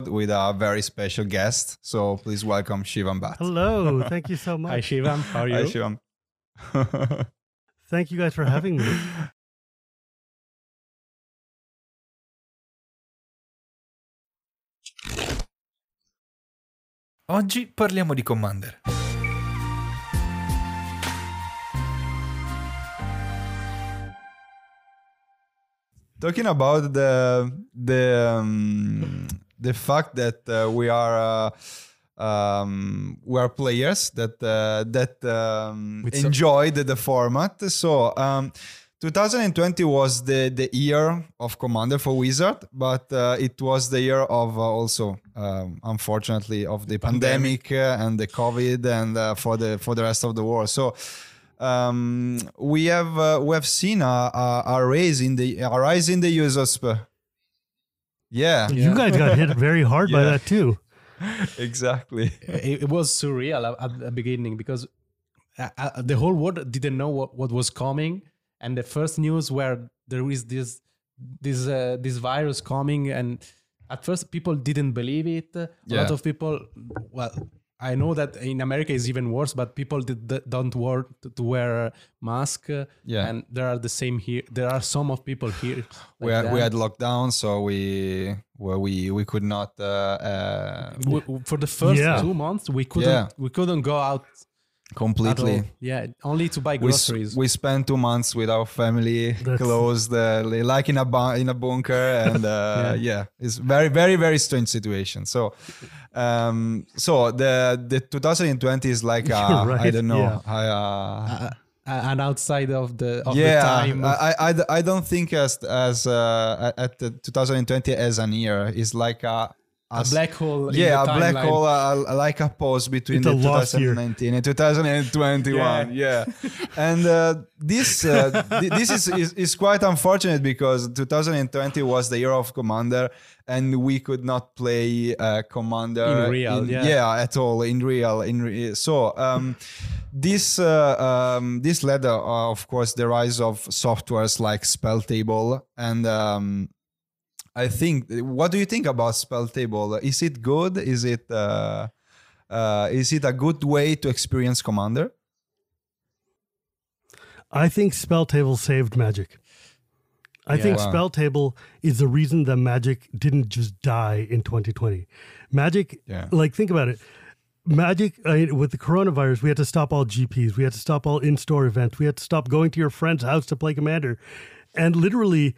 with a very special guest. So please welcome Shivam Bhatt. Hello, thank you so much. Hi Shivam, how are you? Hi Shivam. Thank you guys for having me. Oggi parliamo di Commander. Talking about the the um, the fact that uh, we are uh, um, we are players that uh, that um, enjoyed the format. So um, 2020 was the the year of Commander for Wizard, but uh, it was the year of uh, also um, unfortunately of the pandemic, uh, and the COVID and uh, for the for the rest of the world. So um, we have uh, we have seen a, a, a raise in the a rise in the use of sp- yeah, You guys got hit very hard by that too. exactly. It, it was surreal at- at the beginning because uh, uh, the whole world didn't know what, what was coming. And the first news where there is this this uh, this virus coming and at first people didn't believe it. A Yeah. lot of people well i know that in america is even worse but people did, don't want to wear a mask uh, Yeah. and there are the same here there are some of people here we like had, we had lockdown so we well we we could not uh, uh, W- w- for the first Yeah. two months we couldn't Yeah. we couldn't go out at all. Completely Yeah, only to buy groceries. we spent two months with our family That's- closed uh, like in a bu- in a bunker and uh, yeah. it's very very very strange situation so um so the the 2020 is like uh, right, i don't know yeah. I, uh, uh, and outside of the of yeah, the time. I, I, I- I don't think as as uh, at the 2020 as an year is like a, a black hole. in yeah a black hole uh, like a pause between the a lost year. 2019 and 2021 yeah, and uh, this uh, th- this is, is is quite unfortunate because 2020 was the year of commander and we could not play uh, commander In real, yeah. at all in real in re- so um this uh, um, this led uh, of course the rise of softwares like spell table and um, i think what do you think about spell table is it good is it uh, uh, is it a good way to experience commander I think Spell Table saved Magic. I think Wow. Spell Table is the reason that Magic didn't just die in 2020. Magic, Yeah. like think about it. Magic I with the coronavirus, we had to stop all GPs, we had to stop all in-store events, we had to stop going to your friend's house to play Commander, and literally,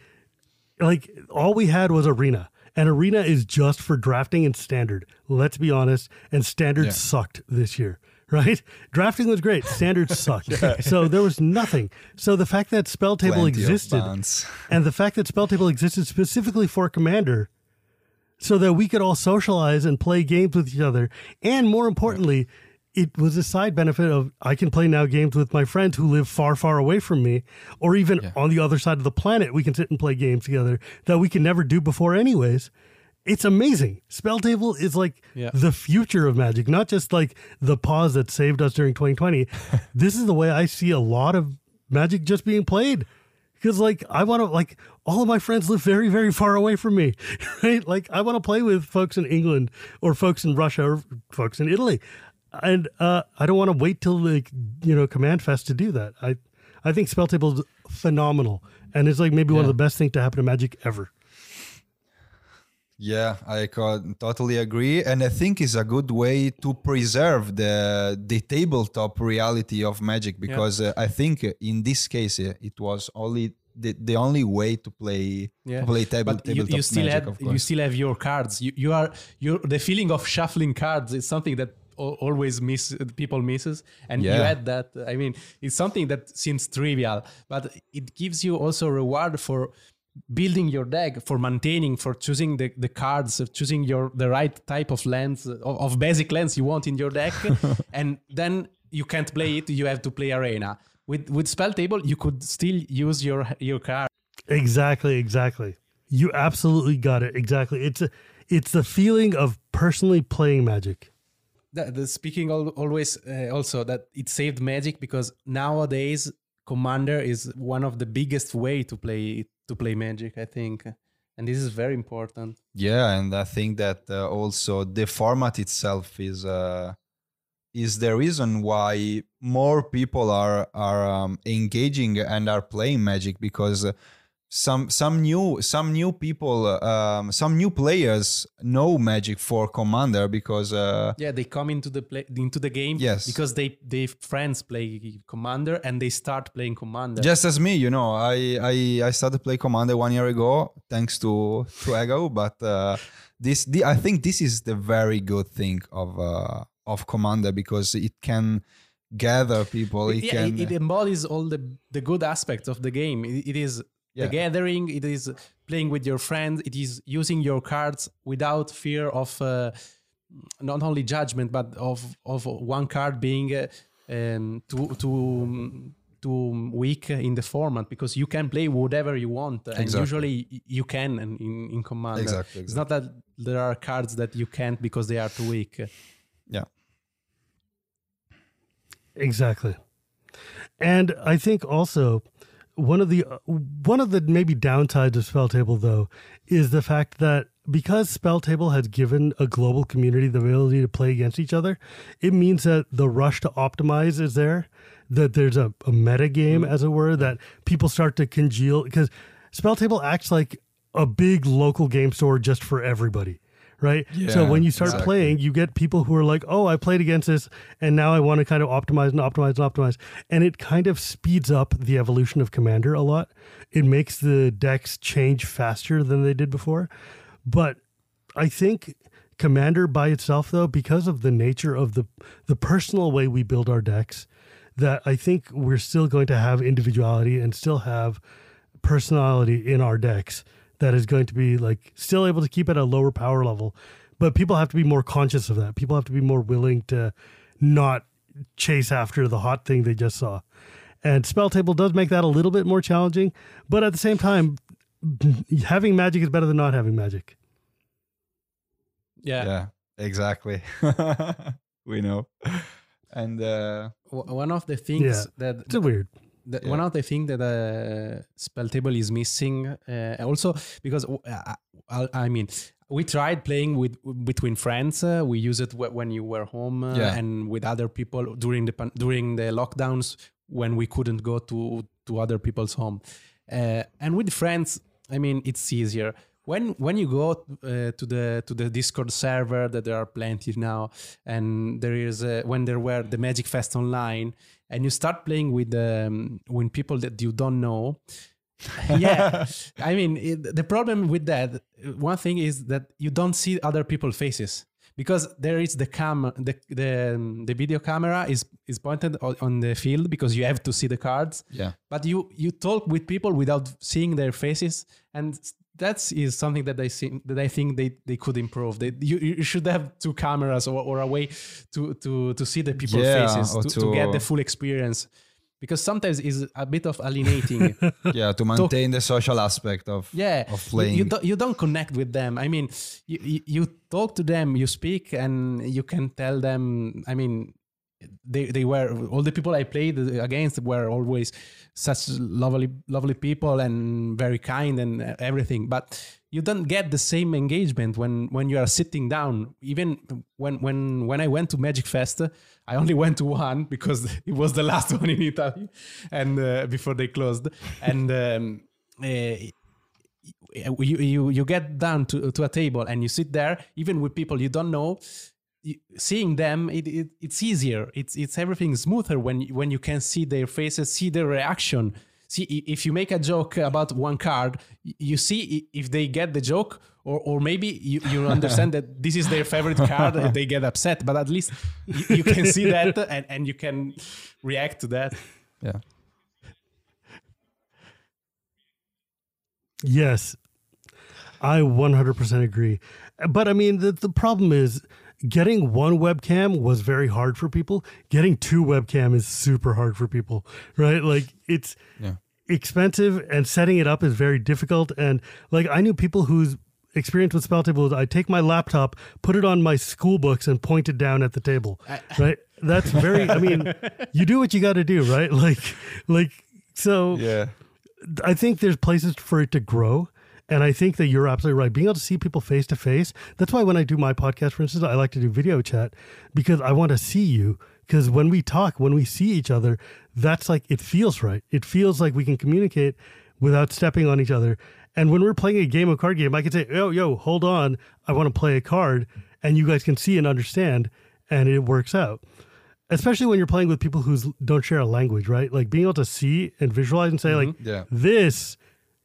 like all we had was Arena. And Arena is just for drafting and standard. Let's be honest. And standard Yeah. sucked this year, right? Drafting was great. Standard sucked. So there was nothing. So the fact that Spell Table Plenty existed and the fact that Spell Table existed specifically for Commander so that we could all socialize and play games with each other. And more importantly, it was a side benefit of I can play now games with my friends who live far, far away from me, or even on the other side of the planet. We can sit and play games together that we can never do before, anyways. It's amazing. Spell Table is like Yeah. the future of Magic, not just like the pause that saved us during 2020. this is the way I see a lot of Magic just being played because like I want to like all of my friends live very very far away from me, right? Like I want to play with folks in England or folks in Russia or folks in Italy, and uh, I don't want to wait till like you know Command Fest to do that. I I think Spell Table is phenomenal, and it's like maybe one of the best things to happen to Magic ever. Yeah, I co- totally agree, and I think it's a good way to preserve the the tabletop reality of Magic because uh, I think uh, in this case uh, it was only the, the only way to play Yeah. play table, but you, you still Magic. have of you still have your cards. You, you are you the feeling of shuffling cards is something that al- always miss people misses, and you add that. I mean, it's something that seems trivial, but it gives you also reward for building your deck for maintaining for choosing the, the cards of choosing your the right type of lands of, of basic lands you want in your deck and then you can't play it you have to play arena with with spell table you could still use your your card Exactly, exactly. You absolutely got it. Exactly. It's a, it's the feeling of personally playing Magic. The, the speaking al- always uh, also that it saved magic because nowadays commander is one of the biggest way to play to play magic i think and this is very important. Yeah, and I think that uh, also the format itself is uh, is the reason why more people are are um, engaging and are playing Magic because some some new some new people um, some new players know Magic for Commander because uh, Yeah, they come into the play into the game Yes. because they they friends play Commander and they start playing Commander. just as me, you know, I I I started play Commander one year ago thanks to to Ego, but uh, this the, I think this is the very good thing of uh, of Commander because it can gather people. It yeah, can it, it embodies all the the good aspects of the game. It, it is Yeah. the gathering. It is playing with your friends. It is using your cards without fear of uh, not only judgment, but of of one card being uh, um, too too too weak in the format because you can play whatever you want, and Exactly. usually you can in in, in Commander. Exactly, It's not that there are cards that you can't because they are too weak. yeah. Exactly. And I think also one of the uh, one of the maybe downsides of Spell Table though is the fact that because Spell Table has given a global community the ability to play against each other, it means that the rush to optimize is there. That there's a, a meta game, as it were, that people start to congeal because Spell Table acts like a big local game store just for everybody. Right. so when you start exactly. playing, you get people who are like, oh, I played against this and now I want to kind of optimize and optimize and optimize. And it kind of speeds up the evolution of Commander a lot. It makes the decks change faster than they did before. But I think Commander by itself, though, because of the nature of the the personal way we build our decks, that I think we're still going to have individuality and still have personality in our decks that is going to be like still able to keep at a lower power level. But people have to be more conscious of that. People have to be more willing to not chase after the hot thing they just saw. And Spell Table does make that a little bit more challenging, but at the same time, having magic is better than not having magic. Yeah. yeah exactly we know and uh One of the things Yeah. that It's weird. Yeah. one of the things that uh, spell table is missing uh, also because uh, I, I mean we tried playing with between friends uh, we use it wh- when you were home uh, Yeah. and with other people during the pan- during the lockdowns when we couldn't go to to other people's home uh, and with friends i mean it's easier when when you go uh, to the to the discord server that there are plenty now and there is uh, when there were the magic fest online and you start playing with um, with people that you don't know yeah. I mean it, the problem with that one thing is that you don't see other people's faces because there is the cam the the, um, the video camera is is pointed on, on the field because you have to see the cards. Yeah. But you you talk with people without seeing their faces and that is something that I think that I think they, they could improve. They, you, you should have two cameras or, or a way to, to, to see the people's Yeah, faces or to, to get the full experience. Because sometimes it's a bit of alienating. yeah to maintain the social aspect of yeah of playing you, don't, you don't connect with them i mean you, you, you talk to them you speak and you can tell them i mean they, they were all the people i played against were always such lovely lovely people and very kind and everything. But you don't get the same engagement when when you are sitting down. Even when when when i went to magic fest i only went to one because it was the last one in italy and uh, before they closed. And um, uh, you, you you get down to, to a table and you sit there even with people you don't know seeing them it, it it's easier. It's it's everything smoother when you- when you can see their faces see their reaction. See if you make a joke about one card you see if they get the joke or, or maybe you, you understand that this is their favorite card and they get upset but at least you, you can see that and, and you can react to that. Yeah. Yes, I 100% agree. But I mean, the, the problem is getting one webcam was very hard for people. Getting two webcam is super hard for people, right? Like it's Yeah. expensive and setting it up is very difficult. And like I knew people whose experience with spell table was I take my laptop, put it on my school books and point it down at the table, right? That's very, I mean, you do what you got to do, right? Like, like, so yeah I think there's places for it to grow, And I think that you're absolutely right. Being able to see people face to face. That's why when I do my podcast, for instance, I like to do video chat because I want to see you. Because when we talk, when we see each other, that's like it feels right. It feels like we can communicate without stepping on each other. And when we're playing a game of card game, I can say, "Yo, yo, hold on, I want to play a card," and you guys can see and understand, and it works out. Especially when you're playing with people who don't share a language, right? Like being able to see and visualize and say, mm-hmm. like, Yeah. this,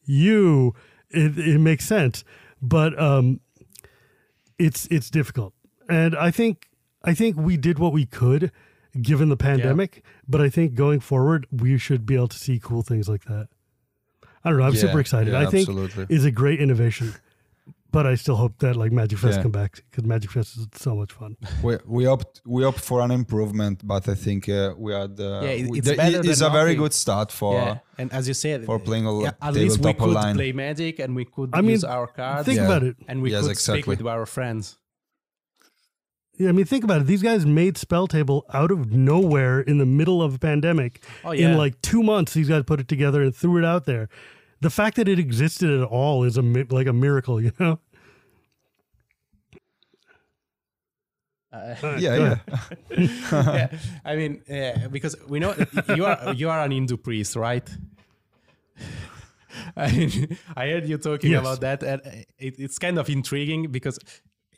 you, it, it makes sense. But um, it's it's difficult, and I think I think we did what we could given the pandemic. But I think going forward, we should be able to see cool things like that. I don't know. I'm Yeah, super excited. yeah, I think absolutely. is a great innovation. But I still hope that like Magic Fest Yeah. come back because Magic Fest is so much fun. we we opt we opt for an improvement, but I think uh, we had uh, Yeah, it- it's the- better it's than a very good start for yeah, and as you said, for playing a yeah, at least we could online. play Magic and we could I mean, use our cards Think Yeah. about it. and we Yes, could speak with our friends. Yeah, I mean, think about it. These guys made Spell Table out of nowhere in the middle of a pandemic. Oh, yeah. In like two months, these guys put it together and threw it out there. The fact that it existed at all is a mi- like a miracle, you know. Uh, yeah yeah yeah, I mean, uh, because we know you are you are an Hindu priest, right? I mean, I heard you talking Yes. about that, and it, it's kind of intriguing because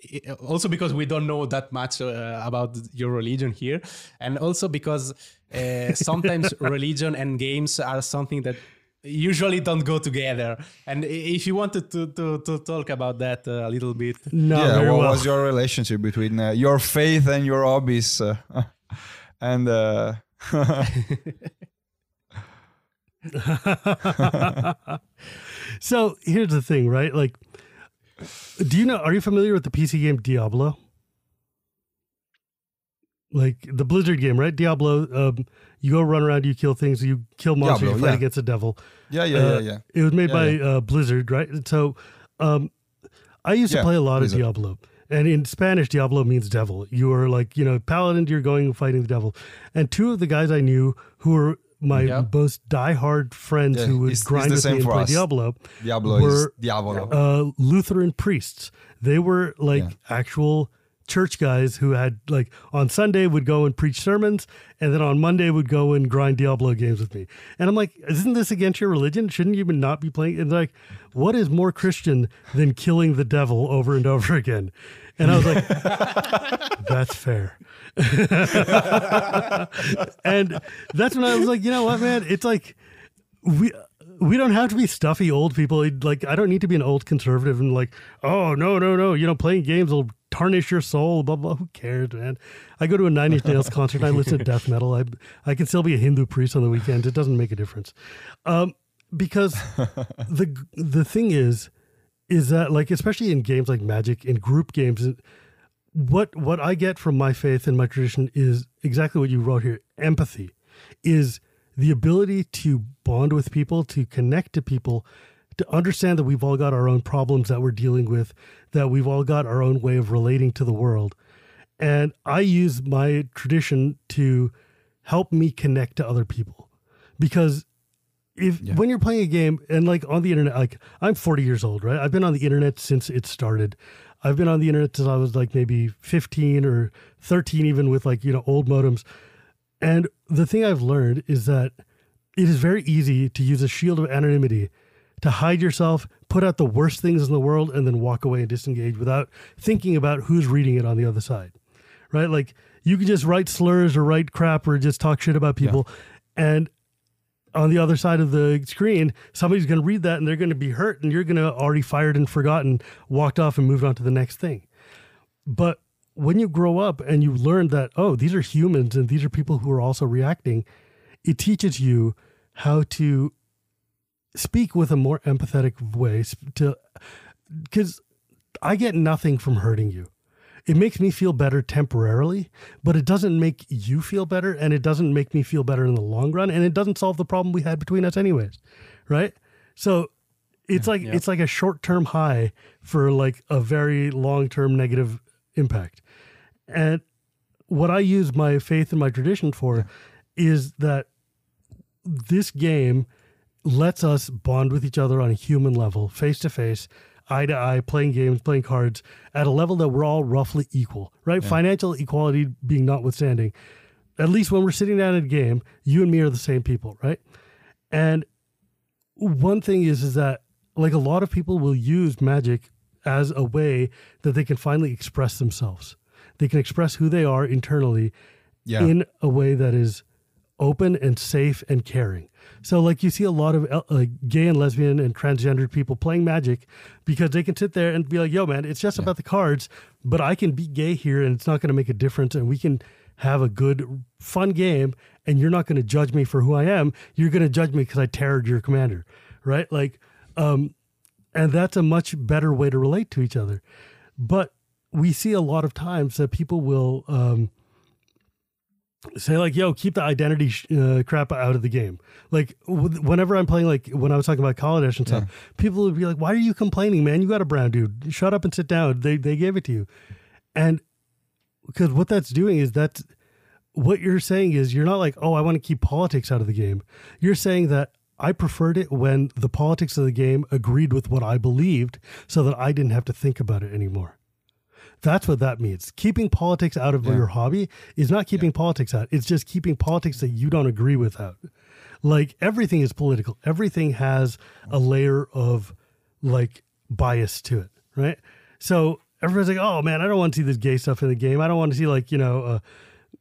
it, also because we don't know that much uh, about your religion here, and also because uh, sometimes religion and games are something that usually don't go together. And if you wanted to to, to talk about that uh, a little bit, Not yeah what well. was your relationship between uh, your faith and your hobbies uh, and uh, so here's the thing, right? Like, do you know? Are you familiar with the PC game Diablo? Like the Blizzard game, right? Diablo. Um, you go run around, you kill things, you kill monsters, Diablo, you fight yeah. against the devil. yeah yeah Uh, yeah yeah It was made Yeah, by yeah. Uh, Blizzard, right? And So, um, I used to play a lot Blizzard. of Diablo, and in Spanish, Diablo means devil. You are like, you know, paladin. You're going and fighting the devil. And two of the guys I knew who were my Yeah. most diehard friends Yeah, who would it's- it's grind the with me same and for play us. Diablo Diablo is were, Diablo uh, Lutheran priests. They were like Yeah. actual church guys who had like on Sunday would go and preach sermons, and then on Monday would go and grind Diablo games with me. And I'm like, isn't this against your religion? Shouldn't you not be playing? And like, what is more Christian than killing the devil over and over again? And I was like, that's fair. and that's when I was like, you know what, man? It's like we we don't have to be stuffy old people. Like I don't need to be an old conservative and like, oh no, no, no. You know, playing games will tarnish your soul. Blah blah. Who cares, man? I go to a Nine Inch Nails concert. I listen to death metal. I I can still be a Hindu priest on the weekends. It doesn't make a difference, um, because the the thing is, is that like especially in games like Magic, in group games, what what I get from my faith and my tradition is exactly what you wrote here. Empathy is the ability to bond with people, to connect to people, to understand that we've all got our own problems that we're dealing with, that we've all got our own way of relating to the world. And I use my tradition to help me connect to other people. Because if when you're playing a game and like on the internet, like I'm 40 years old, right? I've been on the internet since it started. I've been on the internet since I was like maybe 15 or 13, even with like, you know, old modems. And the thing I've learned is that it is very easy to use a shield of anonymity to hide yourself, put out the worst things in the world, and then walk away and disengage without thinking about who's reading it on the other side. Right? Like you can just write slurs or write crap or just talk shit about people. And on the other side of the screen, somebody's going to read that and they're going to be hurt, and you're going to already fired and forgotten, walked off and moved on to the next thing. But when you grow up and you learn that, oh, these are humans and these are people who are also reacting, it teaches you how to speak with a more empathetic way to because I get nothing from hurting you. It makes me feel better temporarily, but it doesn't make you feel better and it doesn't make me feel better in the long run and it doesn't solve the problem we had between us anyways. Right? So it's like it's like a short-term high for like a very long-term negative impact. And what I use my faith and my tradition for is that this game lets us bond with each other on a human level, face to face, eye to eye, playing games, playing cards at a level that we're all roughly equal, right? Financial equality being notwithstanding, at least when we're sitting down at a game, you and me are the same people, right? And one thing is is that like a lot of people will use magic as a way that they can finally express themselves. They can express who they are internally Yeah. in a way that is open and safe and caring. So, like, you see a lot of uh, like gay and lesbian and transgendered people playing Magic because they can sit there and be like, "Yo, man, it's just about the cards, but I can be gay here, and it's not going to make a difference, and we can have a good, fun game, and you're not going to judge me for who I am. You're going to judge me because I terrored your commander, right? Like, um, and that's a much better way to relate to each other. But we see a lot of times that people will um, say like, "Yo, keep the identity sh- uh, crap out of the game." Like w- whenever I'm playing, like when I was talking about Kaladesh and stuff, people would be like, "Why are you complaining, man? You got a brown dude. Shut up and sit down. They they gave it to you," and because what that's doing is that's what you're saying is you're not like, "Oh, I want to keep politics out of the game." You're saying that. I preferred it when the politics of the game agreed with what I believed so that I didn't have to think about it anymore. That's what that means. Keeping politics out of your hobby is not keeping politics out. It's just keeping politics that you don't agree with out. Like everything is political. Everything has a layer of like bias to it, right? So everyone's like, "Oh man, I don't want to see this gay stuff in the game. I don't want to see like you know, uh,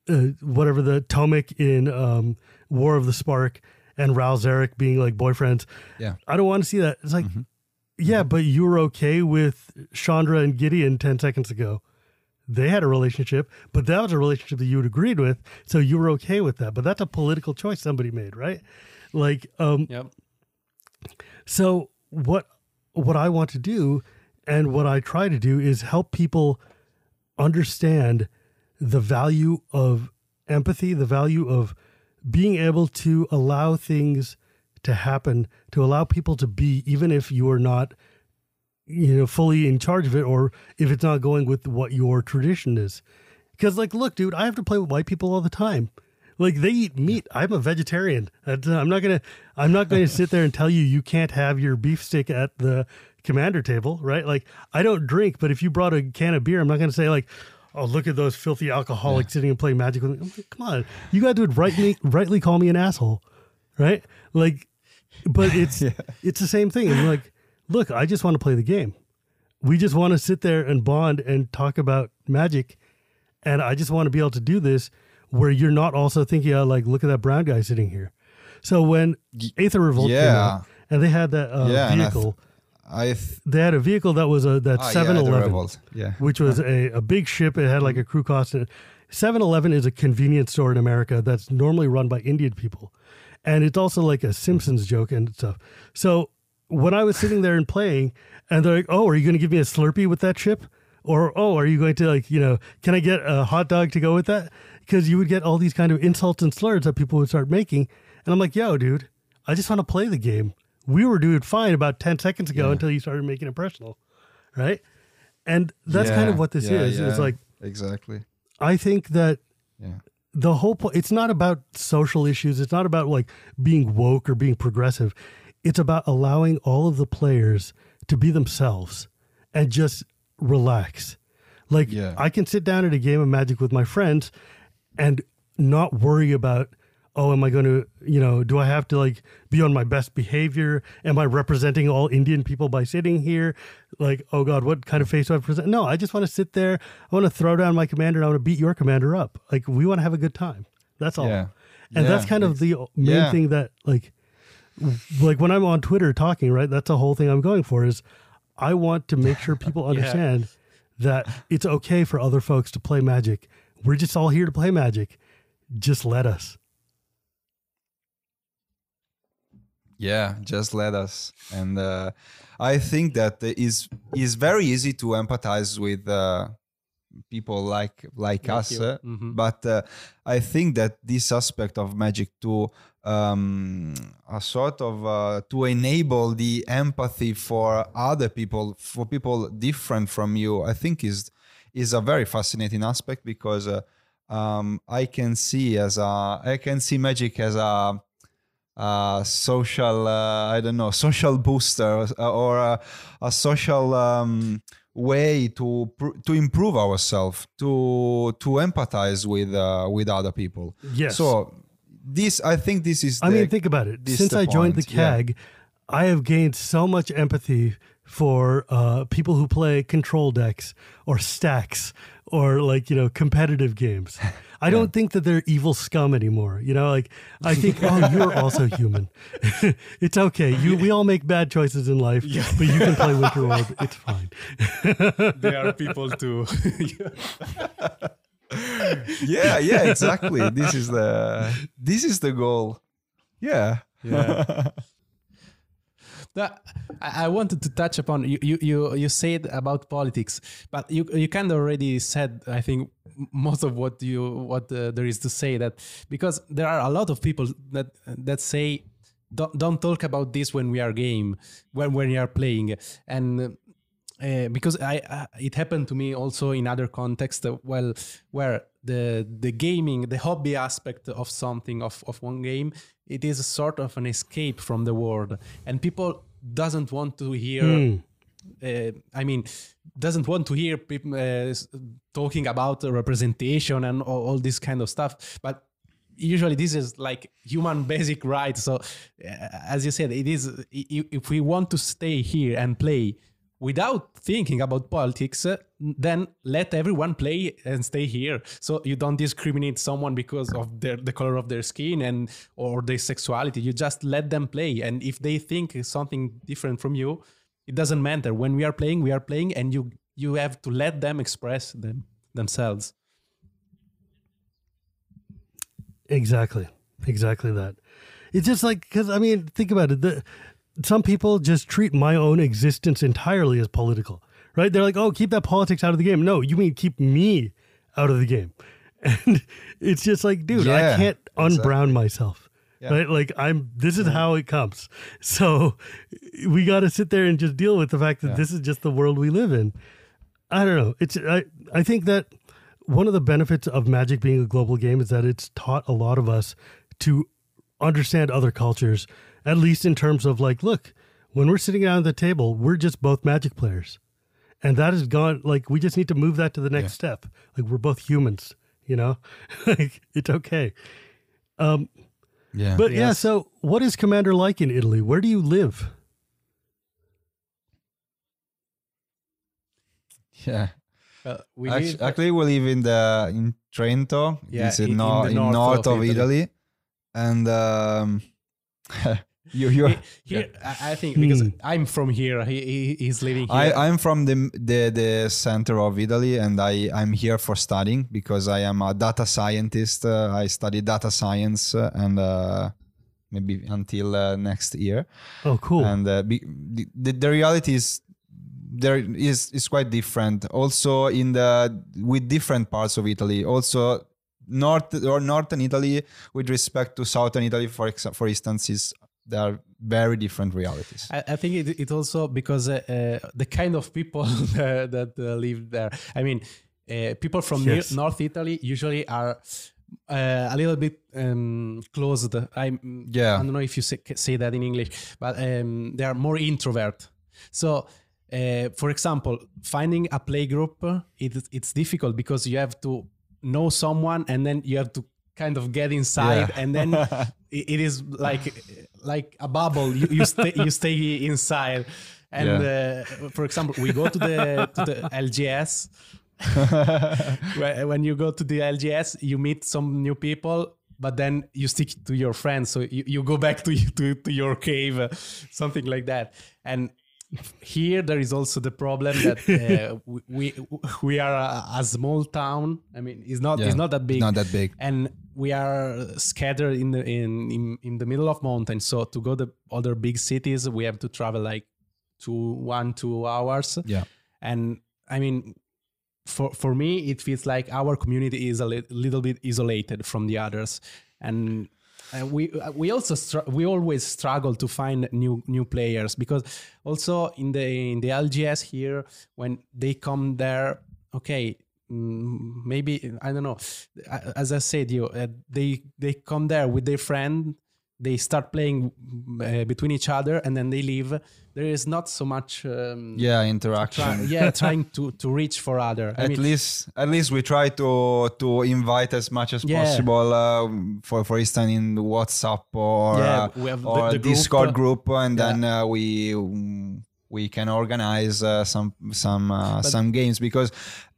uh, whatever the Tomik in um, War of the Spark and Ral Zarek being like boyfriends. Yeah. I don't want to see that. It's like, yeah, but you were okay with Chandra and Gideon 10 seconds ago. They had a relationship, but that was a relationship that you had agreed with. So you were okay with that. But that's a political choice somebody made, right? Like, um, Yep. so what what I want to do and what I try to do is help people understand the value of empathy, the value of being able to allow things to happen, to allow people to be even if you are not you know fully in charge of it or if it's not going with what your tradition is. Cuz like look dude, I have to play with white people all the time. Like they eat meat. I'm a vegetarian. I'm not gonna. I'm not going to sit there and tell you you can't have your beef stick at the commander table, right? Like I don't drink, but if you brought a can of beer, I'm not going to say like, "Oh, look at those filthy alcoholics sitting and playing Magic with me." Like, Come on, you got to rightly rightly call me an asshole, right? Like, but it's it's the same thing. And like, look, I just want to play the game. We just want to sit there and bond and talk about Magic, and I just want to be able to do this where you're not also thinking, oh, like, look at that brown guy sitting here. So when Aether Revolt came out, and they had that uh, Yeah, and I th- vehicle, I th- they had a vehicle that was a that ah, yeah, Seven the Eleven, Revolt. Yeah. which was a, a big ship. It had like a crew cost. 7 Eleven is a convenience store in America that's normally run by Indian people. And it's also like a Simpsons mm-hmm. joke and stuff. So when I was sitting there and playing, and they're like, oh, are you going to give me a Slurpee with that chip? Or, oh, are you going to like, you know, can I get a hot dog to go with that? Because you would get all these kind of insults and slurs that people would start making. And I'm like, yo, dude, I just want to play the game. We were doing fine about 10 seconds ago until you started making it personal. Right. And that's kind of what this yeah, is. It's like, exactly. I think that Yeah. The whole point it's not about social issues. It's not about like being woke or being progressive. It's about allowing all of the players to be themselves and just relax. Like Yeah. i can sit down at a game of magic with my friends and not worry about oh am i going to you know do i have to like be on my best behavior? Am i representing all indian people by sitting here? Like oh god what kind of face do i present? No i just want to sit there. I want to throw down my commander and i want to beat your commander up. Like we want to have a good time. That's all. Yeah. and that's kind of the main yeah. thing that like like when i'm on twitter talking right that's the whole thing i'm going for is i want to make sure people understand that it's okay for other folks to play magic. We're just all here to play magic. Just let us Yeah, just let us. And uh, I think that is is very easy to empathize with uh, people like like us. you. uh, Mhm. But uh, I think that this aspect of magic to um, a sort of uh, to enable the empathy for other people, for people different from you, I think is is a very fascinating aspect because uh, um, I can see as a I can see magic as a uh, social uh, I don't know social booster or a, a social um, way to pr- to improve ourselves to to empathize with uh, with other people. Yes. So this I think this is. I the- mean, think about it. Since I joined the point, yeah. I have gained so much empathy for uh, people who play control decks or stacks or like you know competitive games. I don't think that they're evil scum anymore. You know, like I think, oh, you're also human. it's okay. You we all make bad choices in life, but you can play Winter Orb. It's fine. there are people too. yeah, yeah, exactly. this is the this is the goal. Yeah. yeah. I wanted to touch upon you. You you, you said about politics, but you you kind of already said. I think most of what you what uh, there is to say that because there are a lot of people that that say don't don't talk about this when we are game when when we are playing and. Uh, because I, uh, it happened to me also in other contexts. Uh, well, where the the gaming, the hobby aspect of something of, of one game, it is a sort of an escape from the world, and people doesn't want to hear. Uh, I mean, doesn't want to hear people uh, talking about the representation and all, all this kind of stuff, but usually this is like human basic right so uh, as you said it is if we want to stay here and play without thinking about politics uh, then let everyone play and stay here so you don't discriminate someone because of their the color of their skin and or their sexuality you just let them play and if they think something different from you it doesn't matter when we are playing we are playing and you you have to let them express them themselves Exactly. Exactly that. It's just like because I mean, think about it. The, some people just treat my own existence entirely as political, right? They're like, "Oh, keep that politics out of the game." No, you mean keep me out of the game, and it's just like, dude, I can't unbrown myself. Right, like I'm. This is mm-hmm. how it comes. So we got to sit there and just deal with the fact that this is just the world we live in. I don't know. It's I I think that one of the benefits of Magic being a global game is that it's taught a lot of us to understand other cultures, at least in terms of like, look, when we're sitting down at the table, we're just both Magic players, and that has gone like we just need to move that to the next step. Like we're both humans, you know, like it's okay. Yeah. But yeah, so what is Commander like in Italy? Where do you live? yeah. Uh, we Actually, live- actually, we live in the in Trento. Yeah, it's in- in, in no, the in north north, of of, Italy. Italy. and um, you you. He- here I I think because I'm from here, he, he he's living here. I, I'm from the, the the center of Italy, and I I'm here for studying because I am a data scientist. Uh, I study data science, uh, and uh, maybe until uh, next year. Oh, cool. and uh, be, the, the the reality is there is is quite different also in the with different parts of italy also north or northern italy with respect to southern italy for exa- for instance is there are very different realities I, I think it, it also because uh, uh, the kind of people that, uh, live there. I mean, uh, people from near- North Italy usually are uh, a little bit um, closed. I Yeah. I don't know if you say, say that in English, but um, they are more introvert. So. Uh, for example, finding a play group, it, it's difficult because you have to know someone and then you have to kind of get inside Yeah. and then it, is like like a bubble. You, you stay you stay inside. And uh, for example we go to the to the lgs When- you go to the lgs you meet some new people but then you stick to your friends. So you, you go back to, to to your cave uh, something like that. And here there is also the problem that uh, we, we are a, a small town. I mean it's not it's not that big. not that big. And we are scattered in the in, in in the middle of mountains. So to go to other big cities we have to travel like two one two hours. Yeah. And i mean for for me it feels like our community is a li- little bit isolated from the others. And uh, we uh, we also str- we always struggle to find new new players because also in the in the LGS here when they come there okay maybe I don't know as I said you uh, they they come there with their friend they start playing uh, between each other and then they leave. There is not so much. Um, yeah interaction try- yeah, trying to to reach for other. I at mean, least at least we try to to invite as much as Yeah. possible um, for for instance in WhatsApp or Yeah, uh, we have the- or the group. Discord group and Yeah. then uh, we we can organize uh, some some uh, some games because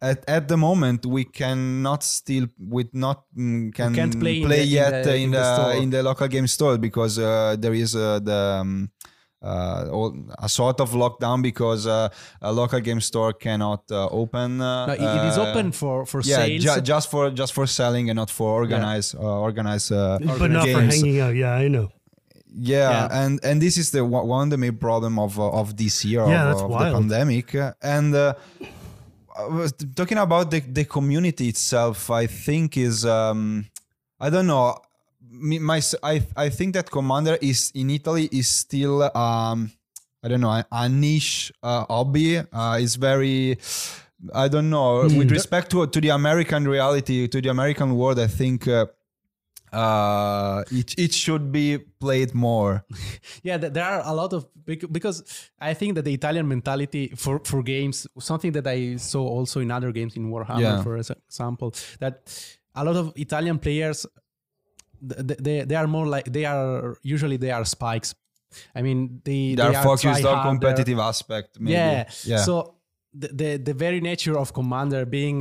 at, at the moment we cannot still we not mm, can can't play in the- in yet the- in in the the in the local game store because uh, there is uh, the um, uh, all- a sort of lockdown because uh, a local game store cannot uh, open. Uh, no, it- it is open for for yeah, sales. ju- just for just for selling and not for organize uh, organize uh, but not for hanging out. Yeah, I know. Yeah, Yeah. and and this is the one of the main problem of uh, of this year Yeah, of, of the pandemic. And uh, talking about the the community itself, I think is um, I don't know. Me, my I I think that Commander is in Italy is still um, I don't know a, a niche uh, hobby. Uh, it's very I don't know with respect to to the American reality to the American world. I think. Uh, uh it, it should be played more yeah there are a lot of because i think that the italian mentality for for games something that i saw also in other games in warhammer Yeah. for example that a lot of italian players th- th- they, they are more like they are usually they are spikes i mean they they are are focused on competitive aspect maybe. Yeah. yeah So the, the the very nature of Commander being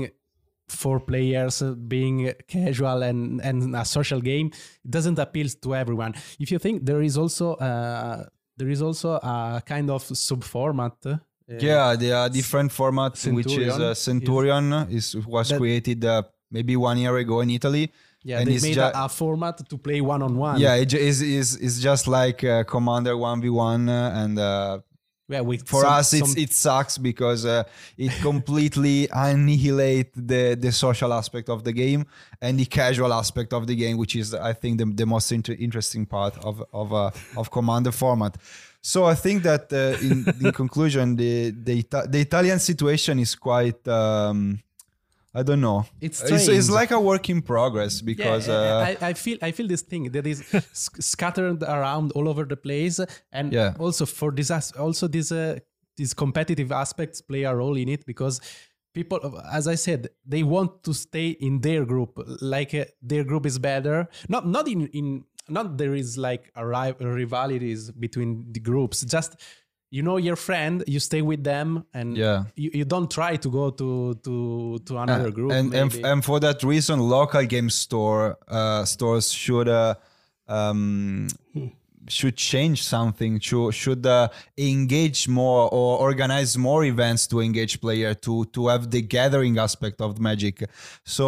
for players, uh, being casual and and a social game, it doesn't appeal to everyone. If you think there is also uh, there is also a kind of sub format. Uh, yeah there are different formats which is uh, Centurion centurion is, was created uh, maybe one year ago in italy yeah. and they made ju- a, format to play one on one. yeah it is is is is just like uh, commander 1v1 uh, and uh, yeah. For some- us it's some- it sucks because uh, it completely annihilate the the social aspect of the game and the casual aspect of the game which is i think the, the most inter- interesting part of of uh, of commander format so i think that uh, in, in conclusion the the, Ita- the italian situation is quite um I don't know. It's it's, it's like a work in progress because yeah, uh, I, I feel I feel this thing that is scattered around all over the place, and Yeah. also for this also these uh, these competitive aspects play a role in it because people, as I said, they want to stay in their group, like uh, their group is better. Not not in in not there is like a ri- rivalities between the groups, just. You know your friend, you stay with them, and Yeah. you, you don't try to go to to to another group. and and, and for that reason local game store uh, stores should uh, um, should change something should should uh, engage more or organize more events to engage player to to have the gathering aspect of magic so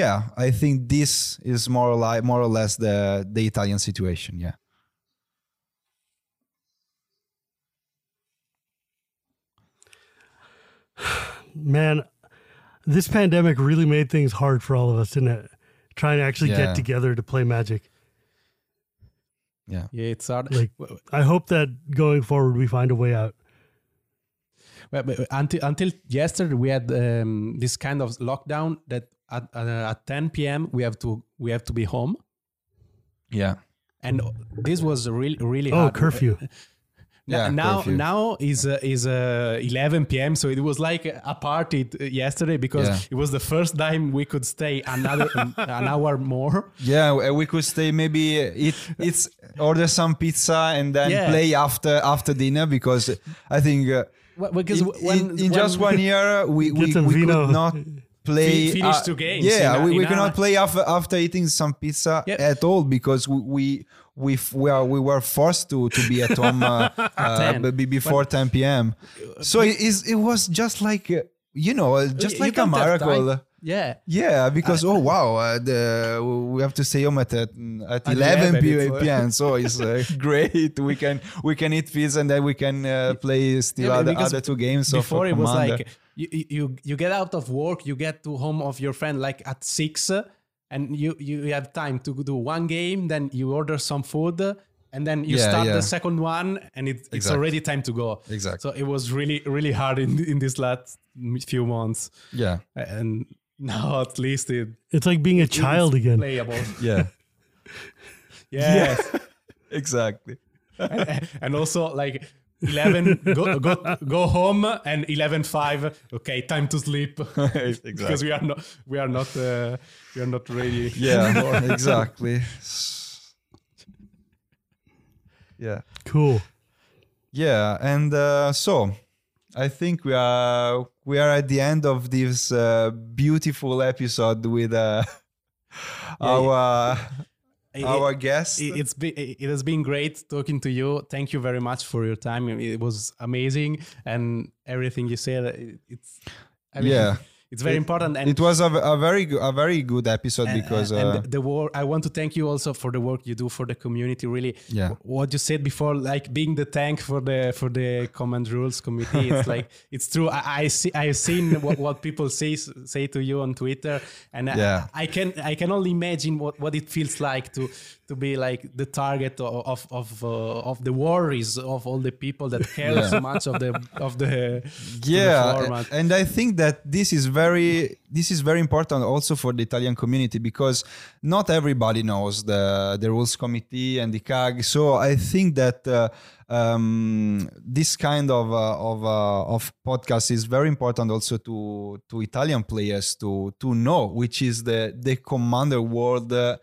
yeah i think this is more like more or less the the italian situation yeah Man, this pandemic really made things hard for all of us, didn't it? Trying to actually Yeah. get together to play Magic. yeah yeah, it's hard. Like, I hope that going forward we find a way out. But, but until until yesterday, we had um, this kind of lockdown that at, uh, at 10 p.m. we have to we have to be home, yeah and this was really really Oh, hard. curfew. Now Yeah, now, curfew. now is uh, is uh, 11 p.m. So it was like a party t- yesterday because Yeah. it was the first time we could stay another an hour more. Yeah, we could stay maybe eat it's order some pizza and then Yeah. play after after dinner because I think uh, Well, Because in, when, in, in just one year we, we, we could not play Fi- finish two games Yeah, a- we, we a- cannot play after after eating some pizza Yep. at all because we we we, f- we, are, we were forced to to be at home uh, uh, 10. b- b- before 10 p.m. So it is it was just like uh, you know uh, just You like a don't have time. miracle. Yeah. Yeah, because oh wow, uh, the we have to stay home at at, at 11 11, p- it's, uh, p.m. So it's uh, great. We can we can eat pizza and then we can uh, play still Yeah, other, other two games. Before it was Commander. like you, you you get out of work, you get to home of your friend like at six, and you you have time to do one game, then you order some food, and then you Yeah, start yeah. the second one, and it, it's already time to go. Exactly. So it was really really hard in in this last few months, yeah, and now at least it It's like being a child again. playable. yeah. Yes. exactly. and also like 11 go, go go home and 11 5 okay time to sleep exactly. because we are not we are not uh, we are not ready Yeah, exactly. Yeah. Cool. Yeah, and uh, so I think we are we are at the end of this uh, beautiful episode with uh, our It- our guest. it, it's been it has been great talking to you thank you very much for your time it was amazing and everything you said it's I mean, Yeah. It's very important and it was a, a very a very good episode and- because and uh, the work i want to thank you also for the work you do for the community really Yeah. what you said before like being the tank for the for the command rules committee it's like it's true i, I see i've seen what, what people say say to you on twitter and Yeah. I, I can i can only imagine what, what it feels like to to be like the target of of of, uh, of the worries of all the people that care Yeah. so much of the of the yeah format. and i think that this is very this is very important also for the italian community because not everybody knows the the rules committee and the cag so i think that uh, um, this kind of uh, of uh, of podcast is very important also to to italian players to to know which is the the commander world uh,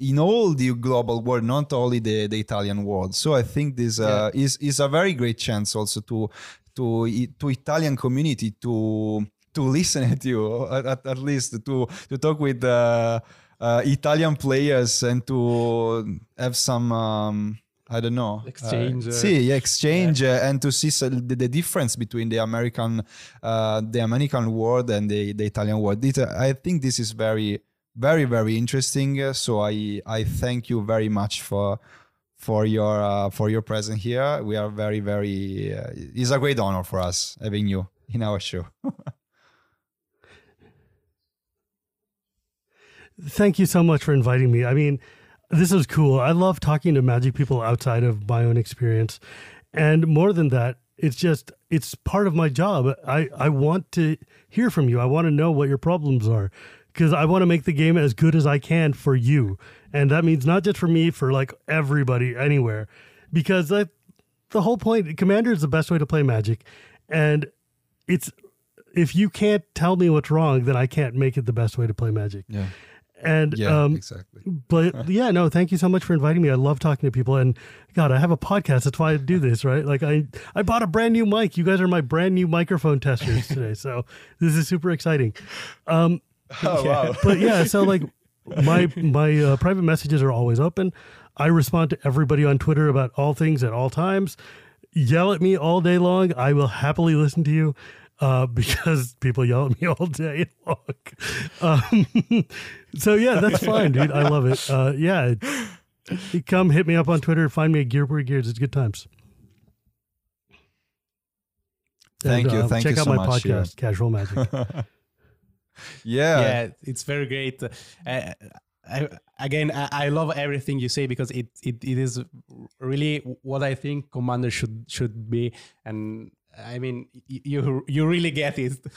in all the global world, not only the, the Italian world. So I think this uh, is is a very great chance also to to to Italian community to to listen at you at, at, least to to talk with uh, uh, Italian players and to have some. Um, I don't know. Exchange, Uh, uh, see, yeah, exchange, uh, and to see so- the, the difference between the American, uh, the American world and the, the Italian world. This, uh, I think this is very, very, very interesting. Uh, so I, I thank you very much for, for your, uh, for your presence here. We are very, very. Uh, it's a great honor for us having you in our show. Thank you so much for inviting me. I mean, this is cool. I love talking to magic people outside of my own experience. And more than that, it's just it's part of my job. I I want to hear from you. I want to know what your problems are because I want to make the game as good as I can for you. And that means not just for me, for like everybody anywhere. Because that the whole point commander is the best way to play magic. And it's if you can't tell me what's wrong, then I can't make it the best way to play magic. Yeah. And Yeah, um, exactly. but yeah, no, thank you so much for inviting me. I love talking to people, and God, I have a podcast. That's why I do this, right? Like I, I bought a brand new mic. You guys are my brand new microphone testers today, so this is super exciting. Um, Oh, wow. but yeah, so like my my uh, private messages are always open. I respond to everybody on Twitter about all things at all times. Yell at me all day long. I will happily listen to you uh, because people yell at me all day long. Um, so yeah, that's fine, dude. I love it. Uh, yeah, come hit me up on Twitter. Find me at Gearboard Gears. It's good times. Thank And, you. uh, Thank check you out so my much, podcast, Shivan. Casual Magic. Yeah. yeah it's very great uh, I, again I, I love everything you say because it, it it is really what i think commander should should be and i mean you you really get it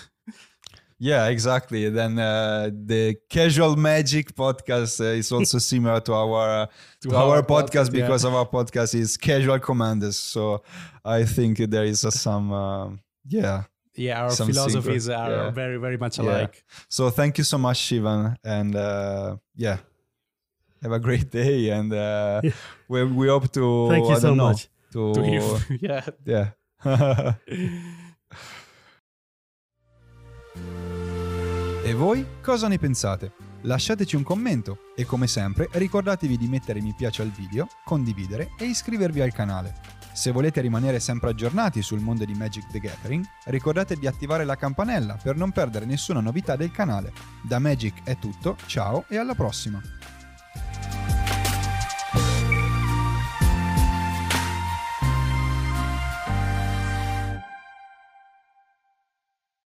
Yeah, exactly. Then uh, the Casual Magic podcast uh, is also similar to our uh, to, our, our podcast, podcast, yeah. because our podcast is Casual Commanders. So I think there is uh, some um yeah. Yeah our philosophies secret, are yeah. very very much Yeah. alike So thank you so much, Shivan, and uh, yeah, have a great day. And uh, Yeah. we we hope to Thank you so know, much. to, to yeah yeah. E voi cosa ne pensate? Lasciateci un commento e come sempre ricordatevi di mettere mi piace al video, condividere e iscrivervi al canale. Se volete rimanere sempre aggiornati sul mondo di Magic the Gathering, ricordate di attivare la campanella per non perdere nessuna novità del canale. Da Magic è tutto, ciao e alla prossima!